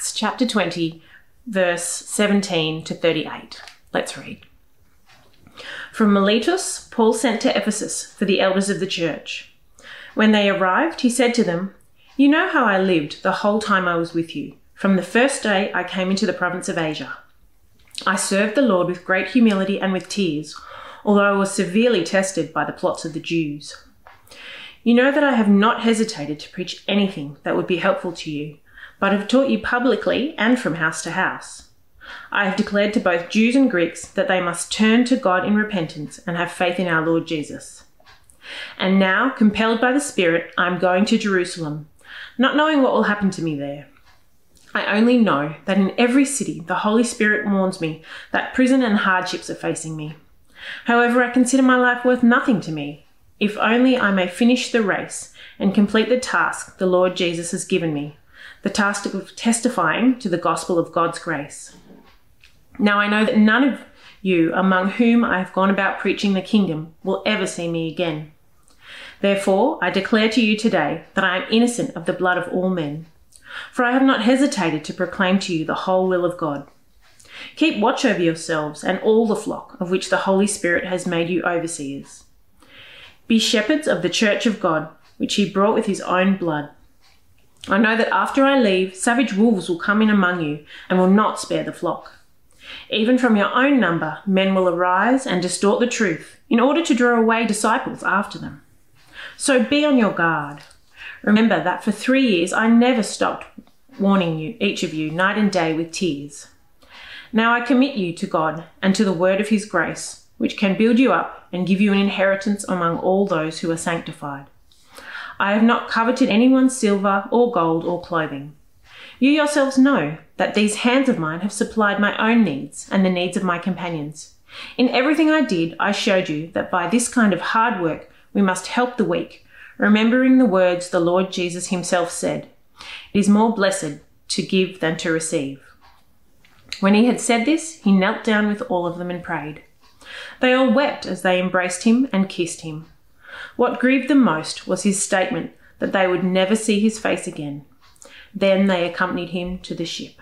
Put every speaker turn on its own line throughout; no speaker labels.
Acts chapter 20, verse 17 to 38. Let's read. From Miletus, Paul sent to Ephesus for the elders of the church. When they arrived, he said to them, You know how I lived the whole time I was with you, from the first day I came into the province of Asia. I served the Lord with great humility and with tears, although I was severely tested by the plots of the Jews. You know that I have not hesitated to preach anything that would be helpful to you, but have taught you publicly and from house to house. I have declared to both Jews and Greeks that they must turn to God in repentance and have faith in our Lord Jesus. And now, compelled by the Spirit, I am going to Jerusalem, not knowing what will happen to me there. I only know that in every city the Holy Spirit warns me that prison and hardships are facing me. However, I consider my life worth nothing to me, if only I may finish the race and complete the task the Lord Jesus has given me, the task of testifying to the gospel of God's grace. Now I know that none of you among whom I have gone about preaching the kingdom will ever see me again. Therefore, I declare to you today that I am innocent of the blood of all men, for I have not hesitated to proclaim to you the whole will of God. Keep watch over yourselves and all the flock of which the Holy Spirit has made you overseers. Be shepherds of the church of God, which he brought with his own blood. I know that after I leave, savage wolves will come in among you and will not spare the flock. Even from your own number, men will arise and distort the truth in order to draw away disciples after them. So be on your guard. Remember that for three years I never stopped warning you, each of you, night and day with tears. Now I commit you to God and to the word of his grace, which can build you up and give you an inheritance among all those who are sanctified. I have not coveted anyone's silver or gold or clothing. You yourselves know that these hands of mine have supplied my own needs and the needs of my companions. In everything I did, I showed you that by this kind of hard work we must help the weak, remembering the words the Lord Jesus himself said It is more blessed to give than to receive. When he had said this, he knelt down with all of them and prayed. They all wept as they embraced him and kissed him. What grieved them most was his statement that they would never see his face again. Then they accompanied him to the ship.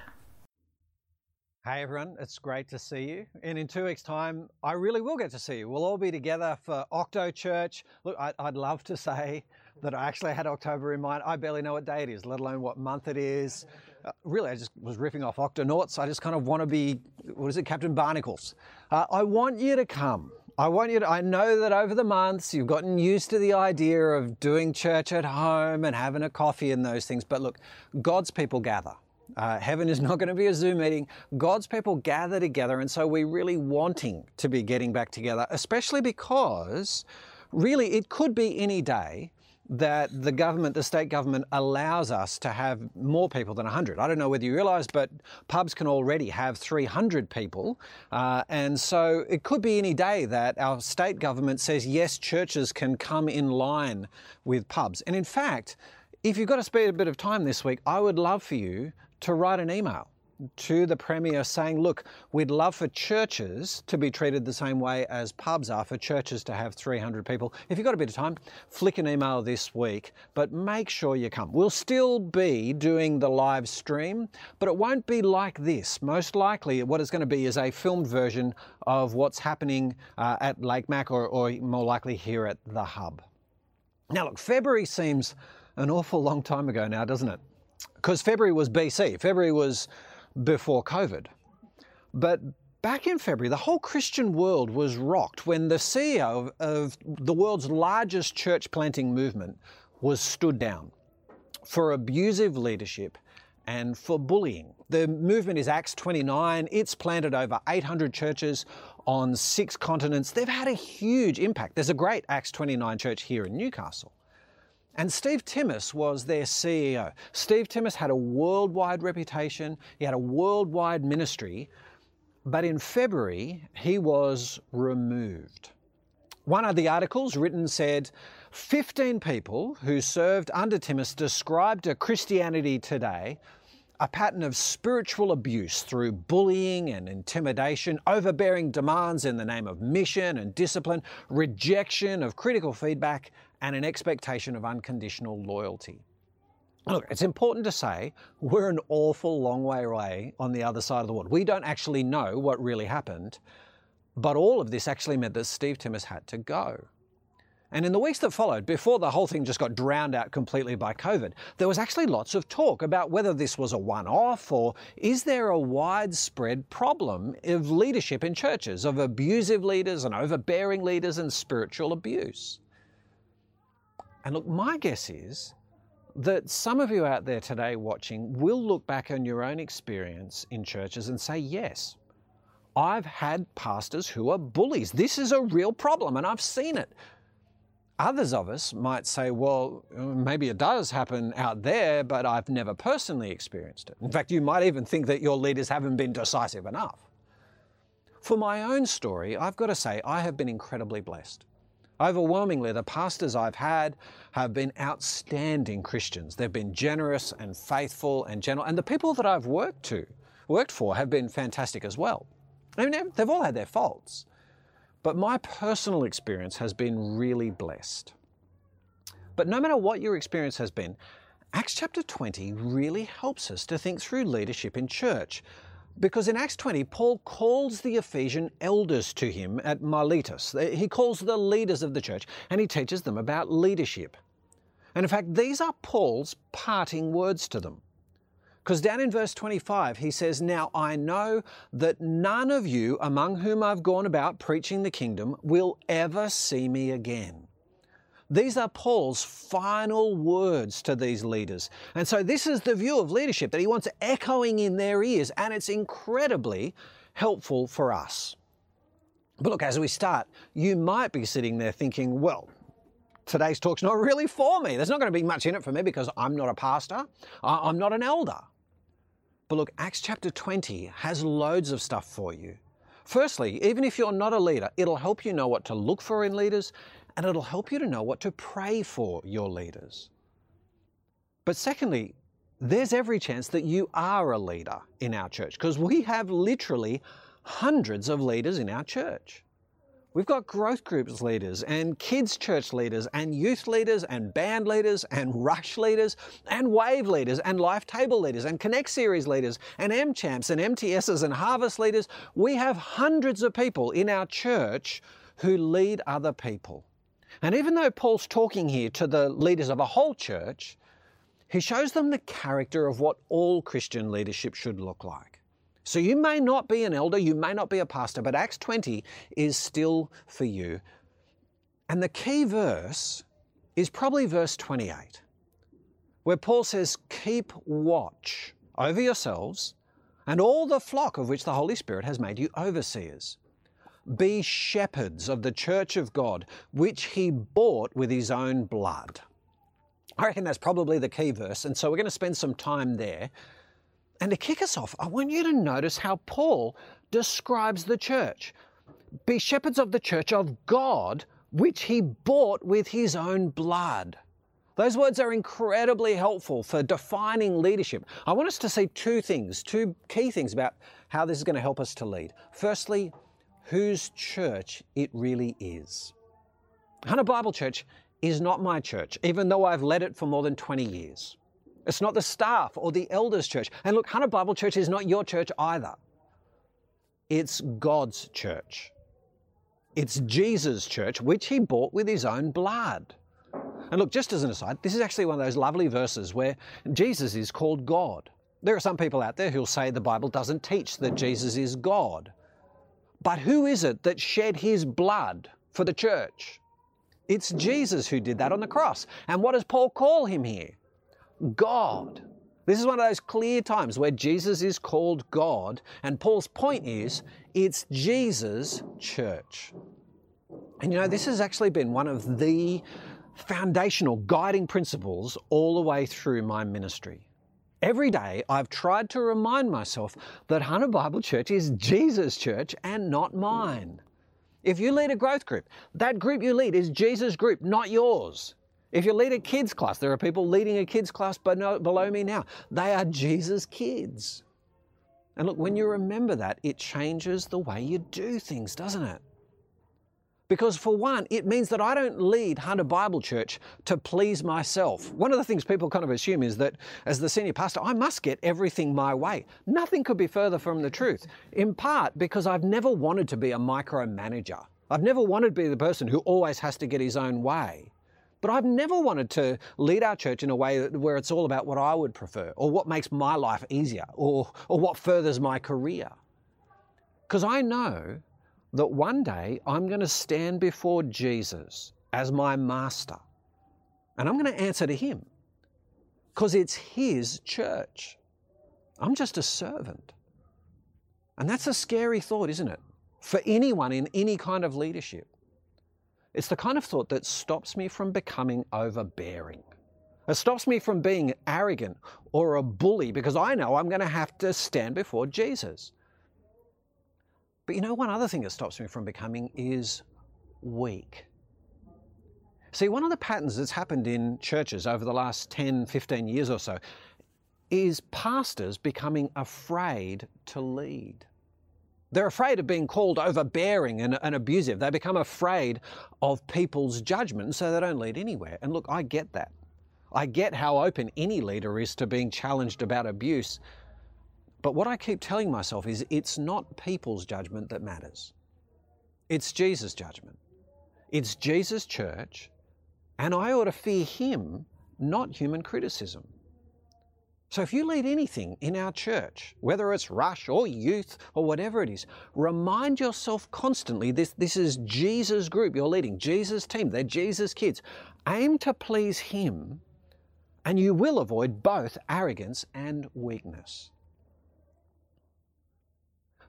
Hey everyone, it's great to see you. And in two weeks' time, I really will get to see you. We'll all be together for Octo Church. Look, I'd love to say that I actually had October in mind. I barely know what day it is, let alone what month it is. Uh, really, I just was riffing off Octonauts. I just kind of want to be, what is it, Captain Barnacles. Uh, I want you to come. I want you to, I know that over the months you've gotten used to the idea of doing church at home and having a coffee and those things. But look, God's people gather. Uh, heaven is not going to be a Zoom meeting. God's people gather together, and so we're really wanting to be getting back together, especially because really it could be any day that the government, the state government, allows us to have more people than 100. I don't know whether you realise, but pubs can already have 300 people. Uh, and so it could be any day that our state government says, yes, churches can come in line with pubs. And in fact, if you've got to spare a bit of time this week, I would love for you to write an email to the Premier saying, look, we'd love for churches to be treated the same way as pubs are, for churches to have 300 people. If you've got a bit of time, flick an email this week, but make sure you come. We'll still be doing the live stream, but it won't be like this. Most likely, what it's going to be is a filmed version of what's happening uh, at Lake Mac or, or more likely here at the Hub. Now, look, February seems an awful long time ago now, doesn't it? Because February was BC. February was before COVID. But back in February, the whole Christian world was rocked when the CEO of, the world's largest church planting movement was stood down for abusive leadership and for bullying. The movement is Acts 29. It's planted over 800 churches on six continents. They've had a huge impact. There's a great Acts 29 church here in Newcastle. And Steve Timmis was their CEO. Steve Timmis had a worldwide reputation, he had a worldwide ministry, but in February he was removed. One of the articles written said 15 people who served under Timmis described a Christianity Today a pattern of spiritual abuse through bullying and intimidation, overbearing demands in the name of mission and discipline, rejection of critical feedback, and an expectation of unconditional loyalty. Look, it's important to say we're an awful long way away on the other side of the world. We don't actually know what really happened, but all of this actually meant that Steve Timmis had to go. And in the weeks that followed, before the whole thing just got drowned out completely by COVID, there was actually lots of talk about whether this was a one off or is there a widespread problem of leadership in churches, of abusive leaders and overbearing leaders and spiritual abuse. And look, my guess is that some of you out there today watching will look back on your own experience in churches and say, yes, I've had pastors who are bullies. This is a real problem and I've seen it. Others of us might say, well, maybe it does happen out there, but I've never personally experienced it. In fact, you might even think that your leaders haven't been decisive enough. For my own story, I've got to say, I have been incredibly blessed. Overwhelmingly, the pastors I've had have been outstanding Christians. They've been generous and faithful and gentle, and the people that I've worked to, worked for, have been fantastic as well. I mean, they've all had their faults, but my personal experience has been really blessed. But no matter what your experience has been, Acts chapter 20 really helps us to think through leadership in church. Because in Acts 20, Paul calls the Ephesian elders to him at Miletus. He calls the leaders of the church and he teaches them about leadership. And in fact, these are Paul's parting words to them. Because down in verse 25, he says, Now I know that none of you among whom I've gone about preaching the kingdom will ever see me again. These are Paul's final words to these leaders. And so this is the view of leadership that he wants echoing in their ears, and it's incredibly helpful for us. But look, as we start, you might be sitting there thinking, well, today's talk's not really for me. There's not going to be much in it for me because I'm not a pastor, I'm not an elder. But look, Acts chapter 20 has loads of stuff for you. Firstly, even if you're not a leader, it'll help you know what to look for in leaders and it'll help you to know what to pray for your leaders. But secondly, there's every chance that you are a leader in our church because we have literally hundreds of leaders in our church. We've got growth groups leaders and kids church leaders and youth leaders and band leaders and rush leaders and wave leaders and life table leaders and connect series leaders and M champs and MTSs and harvest leaders. We have hundreds of people in our church who lead other people. And even though Paul's talking here to the leaders of a whole church, he shows them the character of what all Christian leadership should look like. So you may not be an elder, you may not be a pastor, but Acts 20 is still for you. And the key verse is probably verse 28, where Paul says, Keep watch over yourselves and all the flock of which the Holy Spirit has made you overseers. Be shepherds of the church of God, which he bought with his own blood. I reckon that's probably the key verse, and so we're going to spend some time there. And to kick us off, I want you to notice how Paul describes the church. Be shepherds of the church of God, which he bought with his own blood. Those words are incredibly helpful for defining leadership. I want us to see two things, two key things about how this is going to help us to lead. Firstly, whose church it really is. Hunter Bible Church is not my church, even though I've led it for more than 20 years. It's not the staff or the elders' church. And look, Hunter Bible Church is not your church either. It's God's church. It's Jesus' church, which he bought with his own blood. And look, just as an aside, this is actually one of those lovely verses where Jesus is called God. There are some people out there who'll say the Bible doesn't teach that Jesus is God. But who is it that shed his blood for the church? It's Jesus who did that on the cross. And what does Paul call him here? God. This is one of those clear times where Jesus is called God, and Paul's point is it's Jesus' church. And you know, this has actually been one of the foundational guiding principles all the way through my ministry. Every day I've tried to remind myself that Hunter Bible Church is Jesus' church and not mine. If you lead a growth group, that group you lead is Jesus' group, not yours. If you lead a kids class, there are people leading a kids class below me now. They are Jesus' kids. And look, when you remember that, it changes the way you do things, doesn't it? Because, for one, it means that I don't lead Hunter Bible Church to please myself. One of the things people kind of assume is that as the senior pastor, I must get everything my way. Nothing could be further from the truth, in part because I've never wanted to be a micromanager. I've never wanted to be the person who always has to get his own way. But I've never wanted to lead our church in a way where it's all about what I would prefer, or what makes my life easier, or, or what furthers my career. Because I know that one day I'm going to stand before Jesus as my master and I'm going to answer to him because it's his church. I'm just a servant. And that's a scary thought, isn't it? For anyone in any kind of leadership. It's the kind of thought that stops me from becoming overbearing. It stops me from being arrogant or a bully because I know I'm going to have to stand before Jesus. But you know, one other thing that stops me from becoming is weak. See, one of the patterns that's happened in churches over the last 10, 15 years or so is pastors becoming afraid to lead. They're afraid of being called overbearing and, and, abusive. They become afraid of people's judgment, so they don't lead anywhere. And look, I get that. I get how open any leader is to being challenged about abuse. But what I keep telling myself is it's not people's judgment that matters. It's Jesus' judgment. It's Jesus' church, and I ought to fear Him, not human criticism. So if you lead anything in our church, whether it's rush or youth or whatever it is, remind yourself constantly this, this is Jesus' group you're leading, Jesus' team, they're Jesus' kids. Aim to please Him, and you will avoid both arrogance and weakness.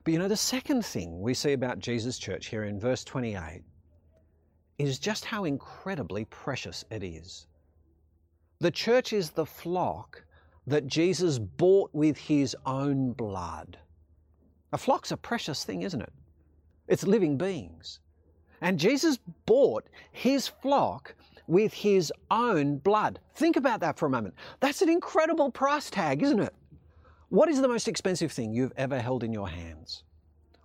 But you know, the second thing we see about Jesus' church here in verse 28 is just how incredibly precious it is. The church is the flock that Jesus bought with his own blood. A flock's a precious thing, isn't it? It's living beings. And Jesus bought his flock with his own blood. Think about that for a moment. That's an incredible price tag, isn't it? What is the most expensive thing you've ever held in your hands?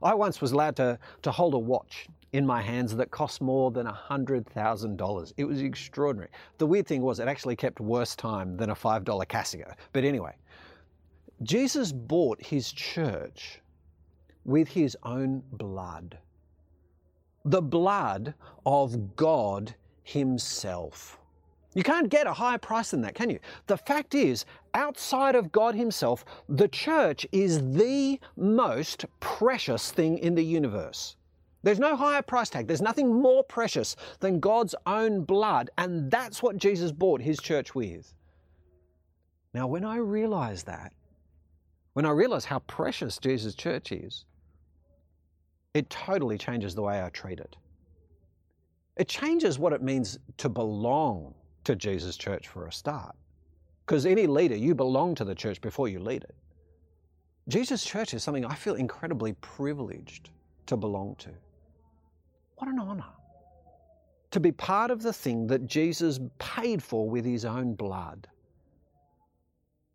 I once was allowed to, to hold a watch in my hands that cost more than $100,000. It was extraordinary. The weird thing was it actually kept worse time than a $5 Casio. But anyway, Jesus bought his church with his own blood. The blood of God himself. You can't get a higher price than that, can you? The fact is, outside of God Himself, the church is the most precious thing in the universe. There's no higher price tag. There's nothing more precious than God's own blood, and that's what Jesus bought His church with. Now, when I realize that, when I realize how precious Jesus' church is, it totally changes the way I treat it. It changes what it means to belong to Jesus' church for a start. Because any leader, you belong to the church before you lead it. Jesus' church is something I feel incredibly privileged to belong to. What an honor to be part of the thing that Jesus paid for with his own blood.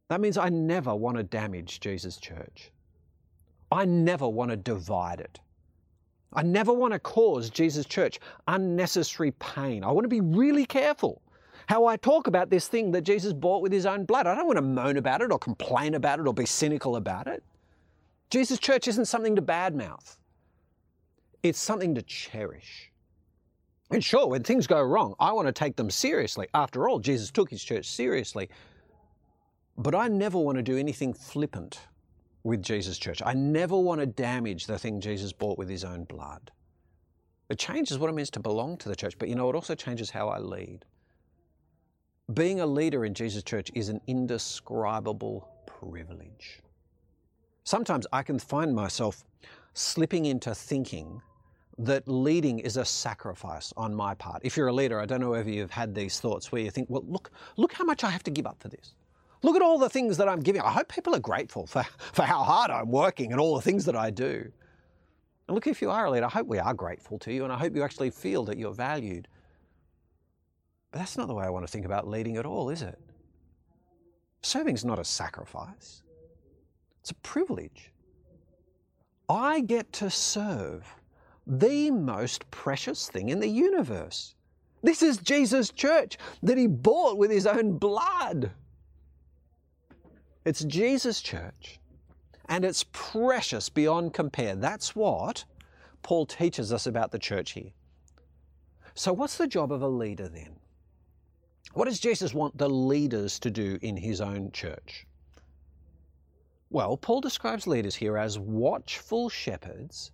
That means I never want to damage Jesus' church. I never want to divide it. I never want to cause Jesus' church unnecessary pain. I want to be really careful how I talk about this thing that Jesus bought with his own blood. I don't want to moan about it or complain about it or be cynical about it. Jesus' church isn't something to badmouth, it's something to cherish. And sure, when things go wrong, I want to take them seriously. After all, Jesus took his church seriously. But I never want to do anything flippant with Jesus' church. I never want to damage the thing Jesus bought with his own blood. It changes what it means to belong to the church, but you know, it also changes how I lead. Being a leader in Jesus' church is an indescribable privilege. Sometimes I can find myself slipping into thinking that leading is a sacrifice on my part. If you're a leader, I don't know whether you've had these thoughts where you think, well, look, look how much I have to give up for this. Look at all the things that I'm giving. I hope people are grateful for, for how hard I'm working and all the things that I do. And look, if you are a leader, I hope we are grateful to you and I hope you actually feel that you're valued. But that's not the way I want to think about leading at all, is it? Serving's not a sacrifice, it's a privilege. I get to serve the most precious thing in the universe. This is Jesus' church that he bought with his own blood. It's Jesus' church, and it's precious beyond compare. That's what Paul teaches us about the church here. So, what's the job of a leader then? What does Jesus want the leaders to do in his own church? Well, Paul describes leaders here as watchful shepherds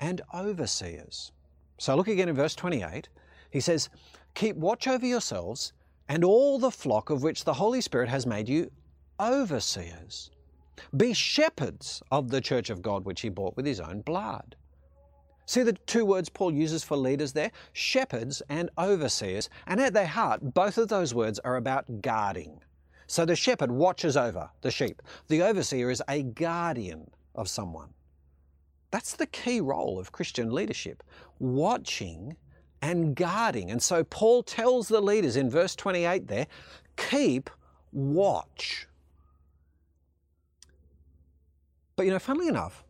and overseers. So look again in verse 28. He says, Keep watch over yourselves and all the flock of which the Holy Spirit has made you overseers. Be shepherds of the church of God which he bought with his own blood. See the two words Paul uses for leaders there? Shepherds and overseers. And at their heart, both of those words are about guarding. So the shepherd watches over the sheep. The overseer is a guardian of someone. That's the key role of Christian leadership watching and guarding. And so Paul tells the leaders in verse 28 there keep watch. But you know, funnily enough,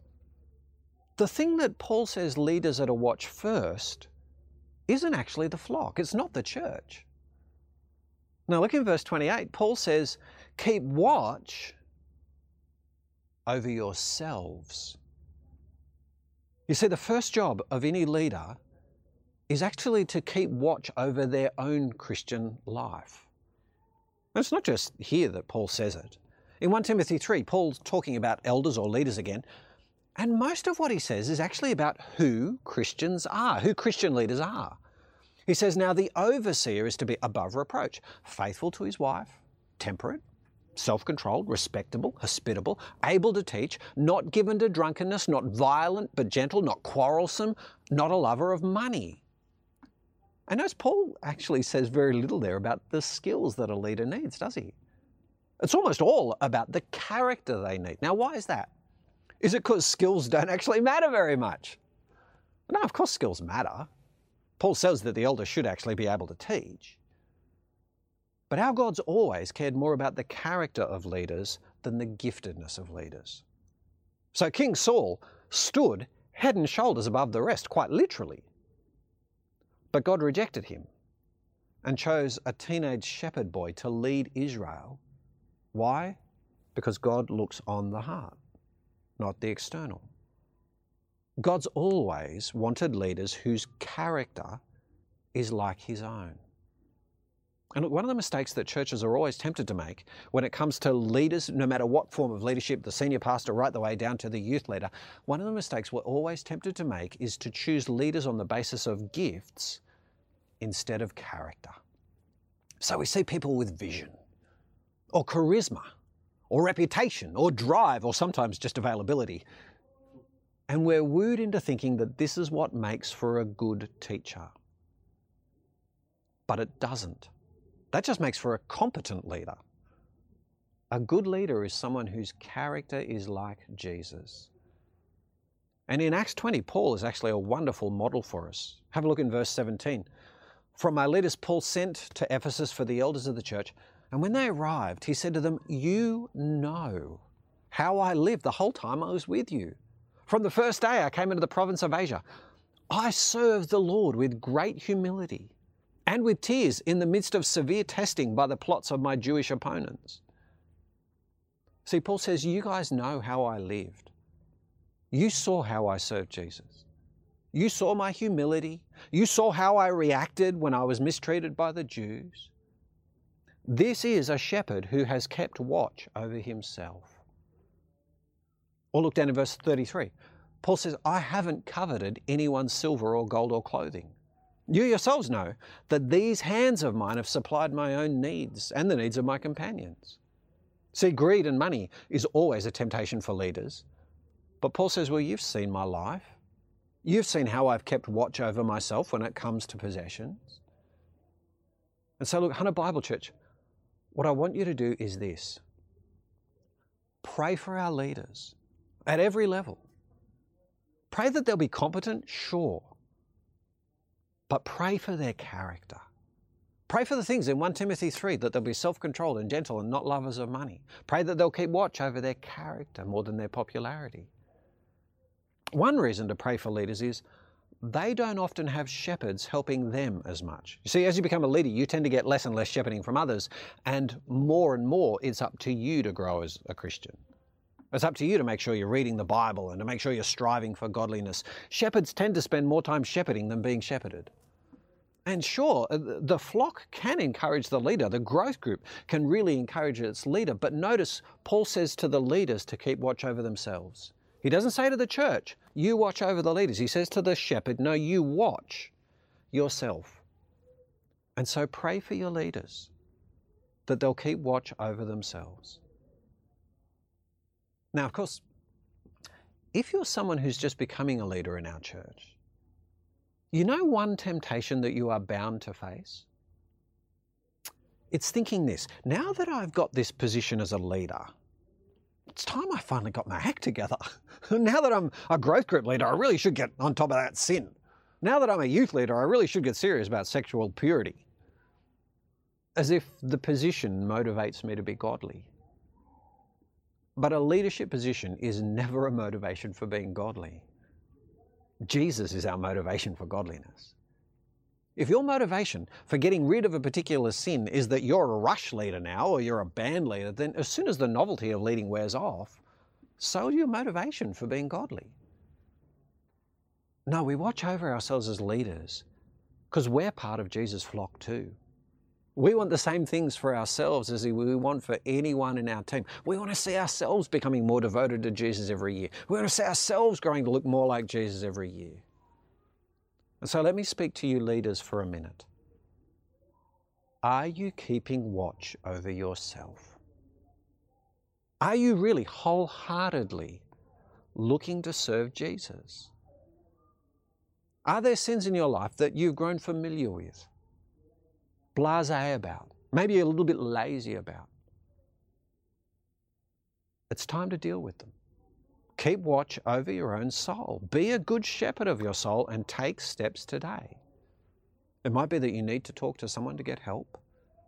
the thing that Paul says leaders are to watch first isn't actually the flock, it's not the church. Now, look in verse 28. Paul says, Keep watch over yourselves. You see, the first job of any leader is actually to keep watch over their own Christian life. And it's not just here that Paul says it. In 1 Timothy 3, Paul's talking about elders or leaders again, and most of what he says is actually about who Christians are, who Christian leaders are. He says, Now the overseer is to be above reproach, faithful to his wife, temperate, self controlled, respectable, hospitable, able to teach, not given to drunkenness, not violent but gentle, not quarrelsome, not a lover of money. And notice Paul actually says very little there about the skills that a leader needs, does he? It's almost all about the character they need. Now, why is that? Is it because skills don't actually matter very much? No, of course, skills matter. Paul says that the elder should actually be able to teach. But our God's always cared more about the character of leaders than the giftedness of leaders. So King Saul stood head and shoulders above the rest, quite literally. But God rejected him and chose a teenage shepherd boy to lead Israel. Why? Because God looks on the heart, not the external. God's always wanted leaders whose character is like his own. And one of the mistakes that churches are always tempted to make when it comes to leaders, no matter what form of leadership, the senior pastor right the way down to the youth leader, one of the mistakes we're always tempted to make is to choose leaders on the basis of gifts instead of character. So we see people with vision, or charisma, or reputation, or drive, or sometimes just availability. And we're wooed into thinking that this is what makes for a good teacher. But it doesn't. That just makes for a competent leader. A good leader is someone whose character is like Jesus. And in Acts 20, Paul is actually a wonderful model for us. Have a look in verse 17. From Miletus, Paul sent to Ephesus for the elders of the church. And when they arrived, he said to them, You know how I lived the whole time I was with you. From the first day I came into the province of Asia, I served the Lord with great humility and with tears in the midst of severe testing by the plots of my Jewish opponents. See, Paul says, You guys know how I lived. You saw how I served Jesus. You saw my humility. You saw how I reacted when I was mistreated by the Jews. This is a shepherd who has kept watch over himself. Or look down in verse 33. Paul says, I haven't coveted anyone's silver or gold or clothing. You yourselves know that these hands of mine have supplied my own needs and the needs of my companions. See, greed and money is always a temptation for leaders. But Paul says, Well, you've seen my life. You've seen how I've kept watch over myself when it comes to possessions. And so, look, Hunter Bible Church, what I want you to do is this pray for our leaders at every level. Pray that they'll be competent, sure but pray for their character. Pray for the things in 1 Timothy 3 that they'll be self controlled and gentle and not lovers of money. Pray that they'll keep watch over their character more than their popularity. One reason to pray for leaders is they don't often have shepherds helping them as much. You see, as you become a leader, you tend to get less and less shepherding from others, and more and more it's up to you to grow as a Christian. It's up to you to make sure you're reading the Bible and to make sure you're striving for godliness. Shepherds tend to spend more time shepherding than being shepherded. And sure, uh, the flock can encourage the leader, the growth group can really encourage its leader. But notice, Paul says to the leaders to keep watch over themselves. He doesn't say to the church, you watch over the leaders. He says to the shepherd, no, you watch yourself. And so pray for your leaders that they'll keep watch over themselves. Now, of course, if you're someone who's just becoming a leader in our church, you know one temptation that you are bound to face? It's thinking this now that I've got this position as a leader, it's time I finally got my act together. now that I'm a growth group leader, I really should get on top of that sin. Now that I'm a youth leader, I really should get serious about sexual purity. As if the position motivates me to be godly. But a leadership position is never a motivation for being godly. Jesus is our motivation for godliness. If your motivation for getting rid of a particular sin is that you're a rush leader now or you're a band leader, then as soon as the novelty of leading wears off, so your motivation for being godly. No, we watch over ourselves as leaders because we're part of Jesus' flock too. We want the same things for ourselves as we want for anyone in our team. We want to see ourselves becoming more devoted to Jesus every year. We want to see ourselves growing to look more like Jesus every year. And so let me speak to you leaders for a minute. Are you keeping watch over yourself? Are you really wholeheartedly looking to serve Jesus? Are there sins in your life that you've grown familiar with? blase about, maybe a little bit lazy about. It's time to deal with them. Keep watch over your own soul. Be a good shepherd of your soul and take steps today. It might be that you need to talk to someone to get help,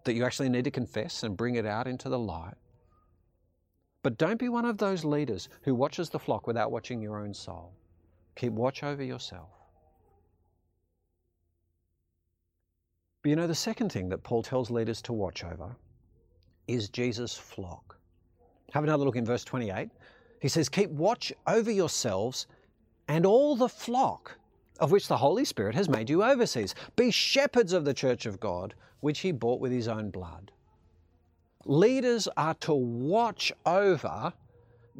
that you actually need to confess and bring it out into the light. But don't be one of those leaders who watches the flock without watching your own soul. Keep watch over yourself. But you know, the second thing that Paul tells leaders to watch over is Jesus' flock. Have another look in verse 28. He says, Keep watch over yourselves and all the flock of which the Holy Spirit has made you overseers. Be shepherds of the church of God, which he bought with his own blood. Leaders are to watch over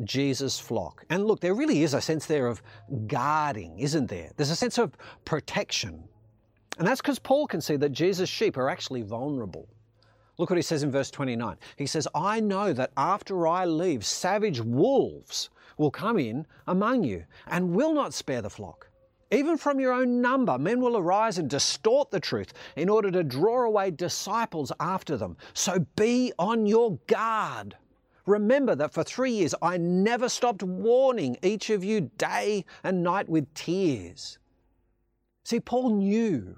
Jesus' flock. And look, there really is a sense there of guarding, isn't there? There's a sense of protection. And that's because Paul can see that Jesus' sheep are actually vulnerable. Look what he says in verse 29. He says, I know that after I leave, savage wolves will come in among you and will not spare the flock. Even from your own number, men will arise and distort the truth in order to draw away disciples after them. So be on your guard. Remember that for three years I never stopped warning each of you day and night with tears. See, Paul knew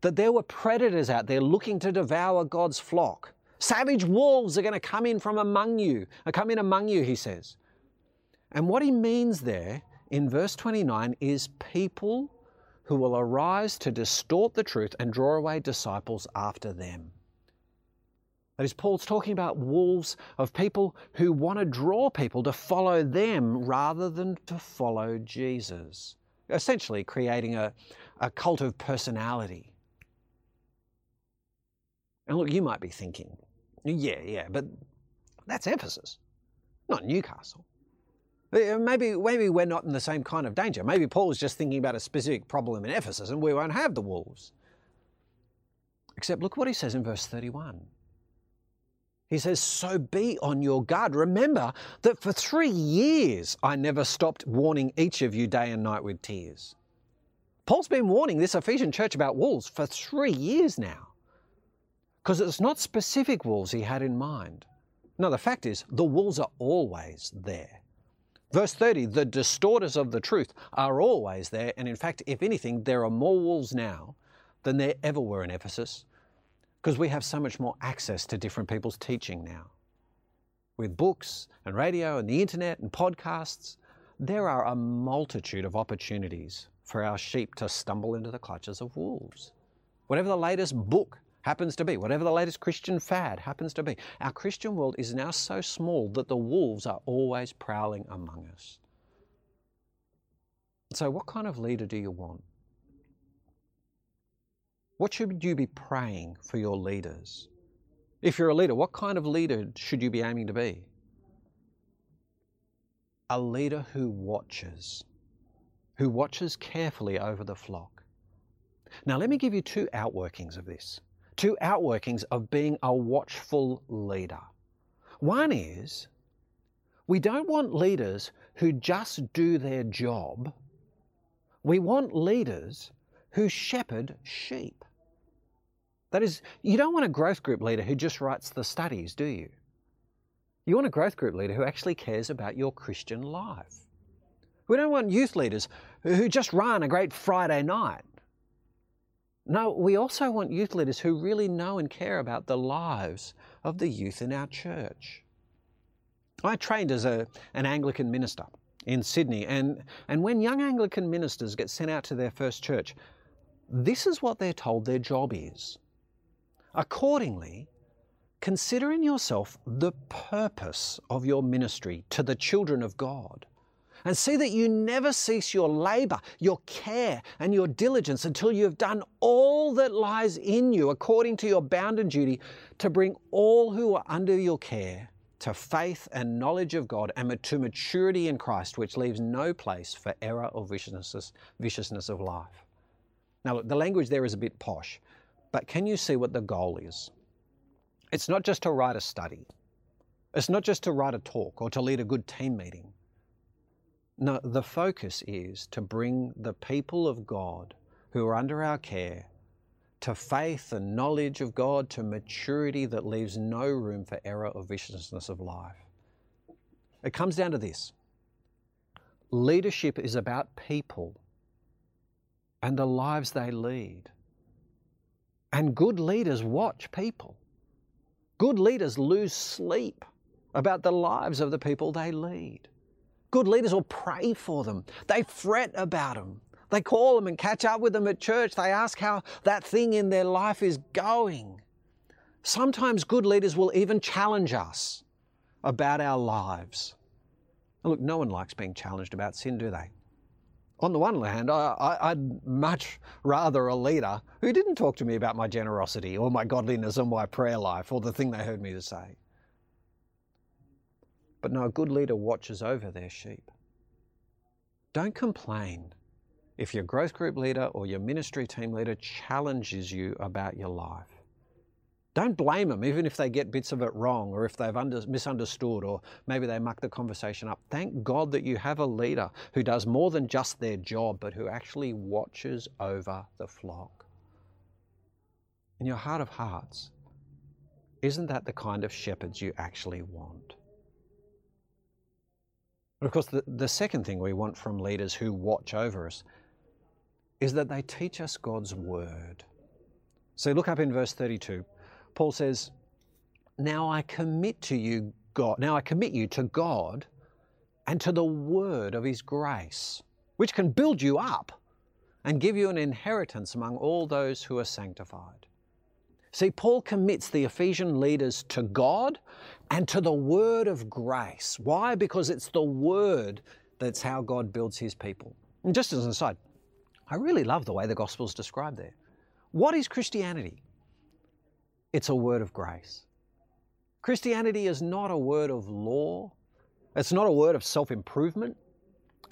that there were predators out there looking to devour God's flock. Savage wolves are going to come in from among you, are come in among you, he says. And what he means there in verse 29 is people who will arise to distort the truth and draw away disciples after them. That is, Paul's talking about wolves of people who want to draw people to follow them rather than to follow Jesus. Essentially, creating a, a cult of personality. And look, you might be thinking, yeah, yeah, but that's Ephesus, not Newcastle. Maybe, maybe we're not in the same kind of danger. Maybe Paul's just thinking about a specific problem in Ephesus and we won't have the wolves. Except look what he says in verse 31. He says, So be on your guard. Remember that for three years I never stopped warning each of you day and night with tears. Paul's been warning this Ephesian church about wolves for three years now because it's not specific wolves he had in mind. Now, the fact is, the wolves are always there. Verse 30 the distorters of the truth are always there, and in fact, if anything, there are more wolves now than there ever were in Ephesus because we have so much more access to different people's teaching now. With books and radio and the internet and podcasts, there are a multitude of opportunities for our sheep to stumble into the clutches of wolves. Whatever the latest book happens to be, whatever the latest Christian fad happens to be, our Christian world is now so small that the wolves are always prowling among us. So, what kind of leader do you want? What should you be praying for your leaders? If you're a leader, what kind of leader should you be aiming to be? A leader who watches, who watches carefully over the flock. Now, let me give you two outworkings of this, two outworkings of being a watchful leader. One is we don't want leaders who just do their job, we want leaders who shepherd sheep. That is, you don't want a growth group leader who just writes the studies, do you? You want a growth group leader who actually cares about your Christian life. We don't want youth leaders who just run a great Friday night. No, we also want youth leaders who really know and care about the lives of the youth in our church. I trained as a, an Anglican minister in Sydney, and, and when young Anglican ministers get sent out to their first church, this is what they're told their job is. Accordingly, consider in yourself the purpose of your ministry to the children of God. And see that you never cease your labor, your care, and your diligence until you have done all that lies in you according to your bounden duty to bring all who are under your care to faith and knowledge of God and to maturity in Christ, which leaves no place for error or viciousness, viciousness of life. Now, look, the language there is a bit posh, but can you see what the goal is? It's not just to write a study. It's not just to write a talk or to lead a good team meeting. No, the focus is to bring the people of God who are under our care to faith and knowledge of God, to maturity that leaves no room for error or viciousness of life. It comes down to this leadership is about people and the lives they lead. And good leaders watch people. Good leaders lose sleep about the lives of the people they lead. Good leaders will pray for them. They fret about them. They call them and catch up with them at church. They ask how that thing in their life is going. Sometimes good leaders will even challenge us about our lives. look, no one likes being challenged about sin, do they? On the one hand, I, would much rather a leader who didn't talk to me about my generosity or my godliness or my prayer life or the thing they heard me to say. But no, a good leader watches over their sheep. Don't complain if your growth group leader or your ministry team leader challenges you about your life. Don't blame them, even if they get bits of it wrong or if they've under, misunderstood or maybe they muck the conversation up. Thank God that you have a leader who does more than just their job, but who actually watches over the flock. In your heart of hearts, isn't that the kind of shepherds you actually want? But of course, the, the second thing we want from leaders who watch over us is that they teach us God's word. So look up in verse 32. Paul says, Now I commit to you, God, now I commit you to God and to the word of his grace, which can build you up and give you an inheritance among all those who are sanctified. See, Paul commits the Ephesian leaders to God and to the word of grace. Why? Because it's the word that's how God builds his people. And just as an aside, I really love the way the gospel is described there. What is Christianity? It's a word of grace. Christianity is not a word of law. It's not a word of self improvement.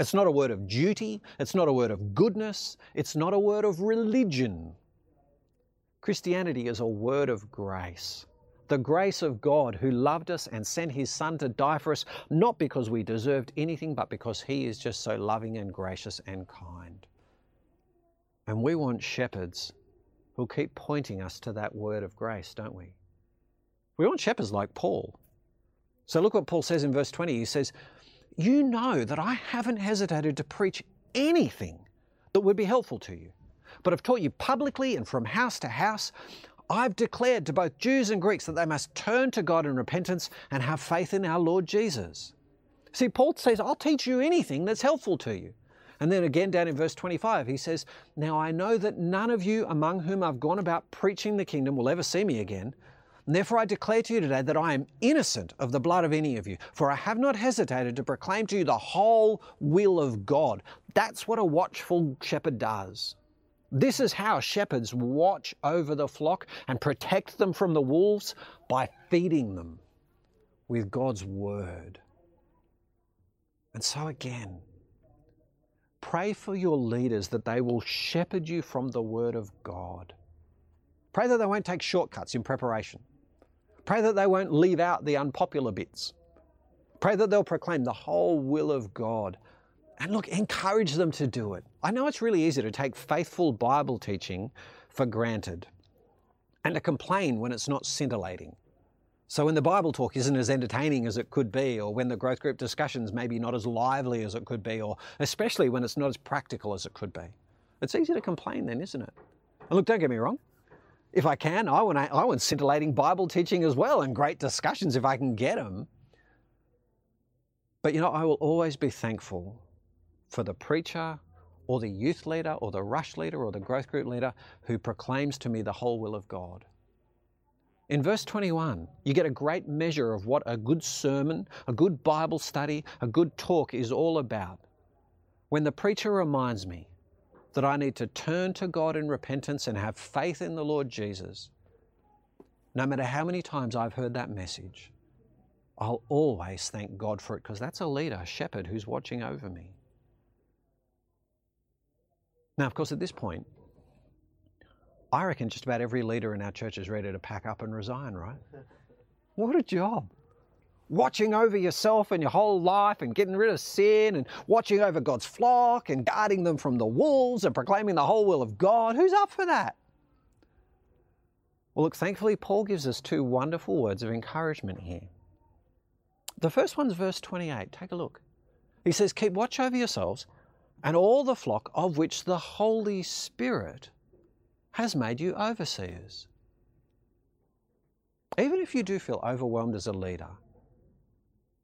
It's not a word of duty. It's not a word of goodness. It's not a word of religion. Christianity is a word of grace the grace of God who loved us and sent his Son to die for us, not because we deserved anything, but because he is just so loving and gracious and kind. And we want shepherds who'll keep pointing us to that word of grace, don't we? We want shepherds like Paul. So look what Paul says in verse 20. He says, You know that I haven't hesitated to preach anything that would be helpful to you, but I've taught you publicly and from house to house I've declared to both Jews and Greeks that they must turn to God in repentance and have faith in our Lord Jesus. See, Paul says, I'll teach you anything that's helpful to you. And then again down in verse 25, he says, Now I know that none of you among whom I've gone about preaching the kingdom will ever see me again. And therefore I declare to you today that I am innocent of the blood of any of you, for I have not hesitated to proclaim to you the whole will of God. That's what a watchful shepherd does. This is how shepherds watch over the flock and protect them from the wolves by feeding them with God's word. And so again, Pray for your leaders that they will shepherd you from the Word of God. Pray that they won't take shortcuts in preparation. Pray that they won't leave out the unpopular bits. Pray that they'll proclaim the whole will of God. And look, encourage them to do it. I know it's really easy to take faithful Bible teaching for granted and to complain when it's not scintillating. So when the Bible talk isn't as entertaining as it could be, or when the growth group discussions maybe not as lively as it could be, or especially when it's not as practical as it could be, it's easy to complain then, isn't it? And look, don't get me wrong. If I can, I want, I want scintillating Bible teaching as well and great discussions if I can get them. But you know, I will always be thankful for the preacher or the youth leader or the rush leader or the growth group leader who proclaims to me the whole will of God. In verse 21, you get a great measure of what a good sermon, a good Bible study, a good talk is all about. When the preacher reminds me that I need to turn to God in repentance and have faith in the Lord Jesus, no matter how many times I've heard that message, I'll always thank God for it because that's a leader, a shepherd who's watching over me. Now, of course, at this point, I reckon just about every leader in our church is ready to pack up and resign, right? What a job. Watching over yourself and your whole life and getting rid of sin and watching over God's flock and guarding them from the wolves and proclaiming the whole will of God. Who's up for that? Well, look, thankfully, Paul gives us two wonderful words of encouragement here. The first one's verse 28. Take a look. He says, Keep watch over yourselves and all the flock of which the Holy Spirit has made you overseers. Even if you do feel overwhelmed as a leader,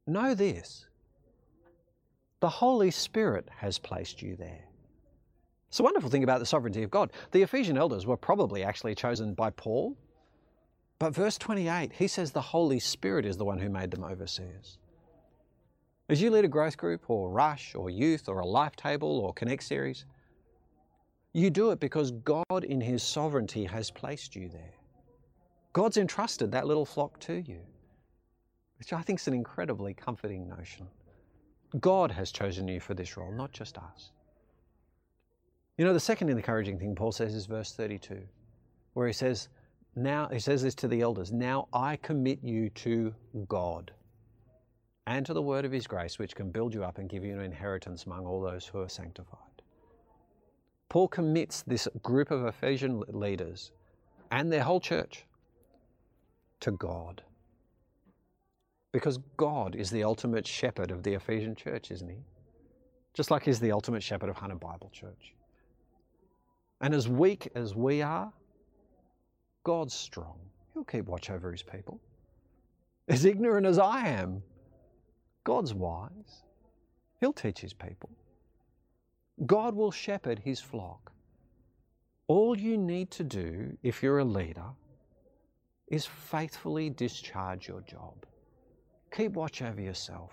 know this the Holy Spirit has placed you there. It's a wonderful thing about the sovereignty of God. The Ephesian elders were probably actually chosen by Paul, but verse 28, he says the Holy Spirit is the one who made them overseers. As you lead a growth group or rush or youth or a life table or connect series, you do it because God, in His sovereignty, has placed you there. God's entrusted that little flock to you, which I think is an incredibly comforting notion. God has chosen you for this role, not just us. You know, the second encouraging thing Paul says is verse 32, where he says, Now, he says this to the elders, Now I commit you to God and to the word of his grace, which can build you up and give you an inheritance among all those who are sanctified. Paul commits this group of Ephesian leaders and their whole church to God. Because God is the ultimate shepherd of the Ephesian church, isn't he? Just like he's the ultimate shepherd of Hunter Bible Church. And as weak as we are, God's strong. He'll keep watch over his people. As ignorant as I am, God's wise. He'll teach his people. God will shepherd his flock. All you need to do, if you're a leader, is faithfully discharge your job. Keep watch over yourself.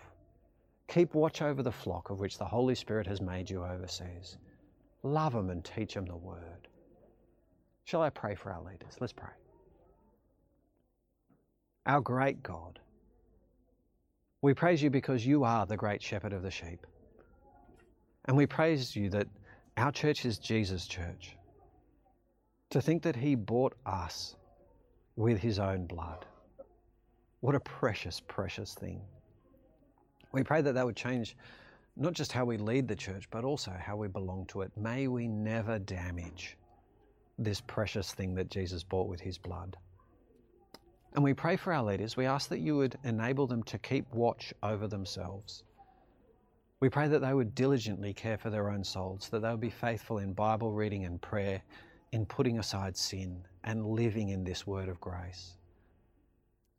Keep watch over the flock of which the Holy Spirit has made you overseers. Love them and teach them the word. Shall I pray for our leaders? Let's pray. Our great God, we praise you because you are the great shepherd of the sheep. And we praise you that our church is Jesus' church. To think that He bought us with His own blood. What a precious, precious thing. We pray that that would change not just how we lead the church, but also how we belong to it. May we never damage this precious thing that Jesus bought with His blood. And we pray for our leaders. We ask that you would enable them to keep watch over themselves we pray that they would diligently care for their own souls, that they would be faithful in Bible reading and prayer, in putting aside sin and living in this word of grace.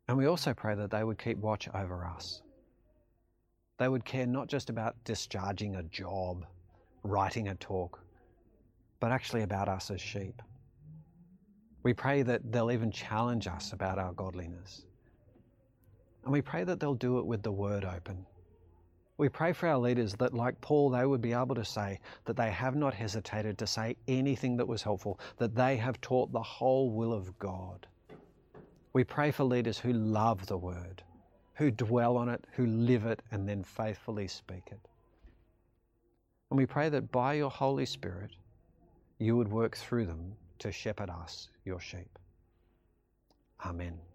And we also pray that they would keep watch over us. They would care not just about discharging a job writing a talk, but actually about us as sheep. We pray that they'll even challenge us about our godliness. And we pray that they'll do it with the word open. We pray for our leaders that, like Paul, they would be able to say that they have not hesitated to say anything that was helpful, that they have taught the whole will of God. We pray for leaders who love the word, who dwell on it, who live it, and then faithfully speak it. And we pray that by your Holy Spirit, you would work through them to shepherd us, your sheep. Amen.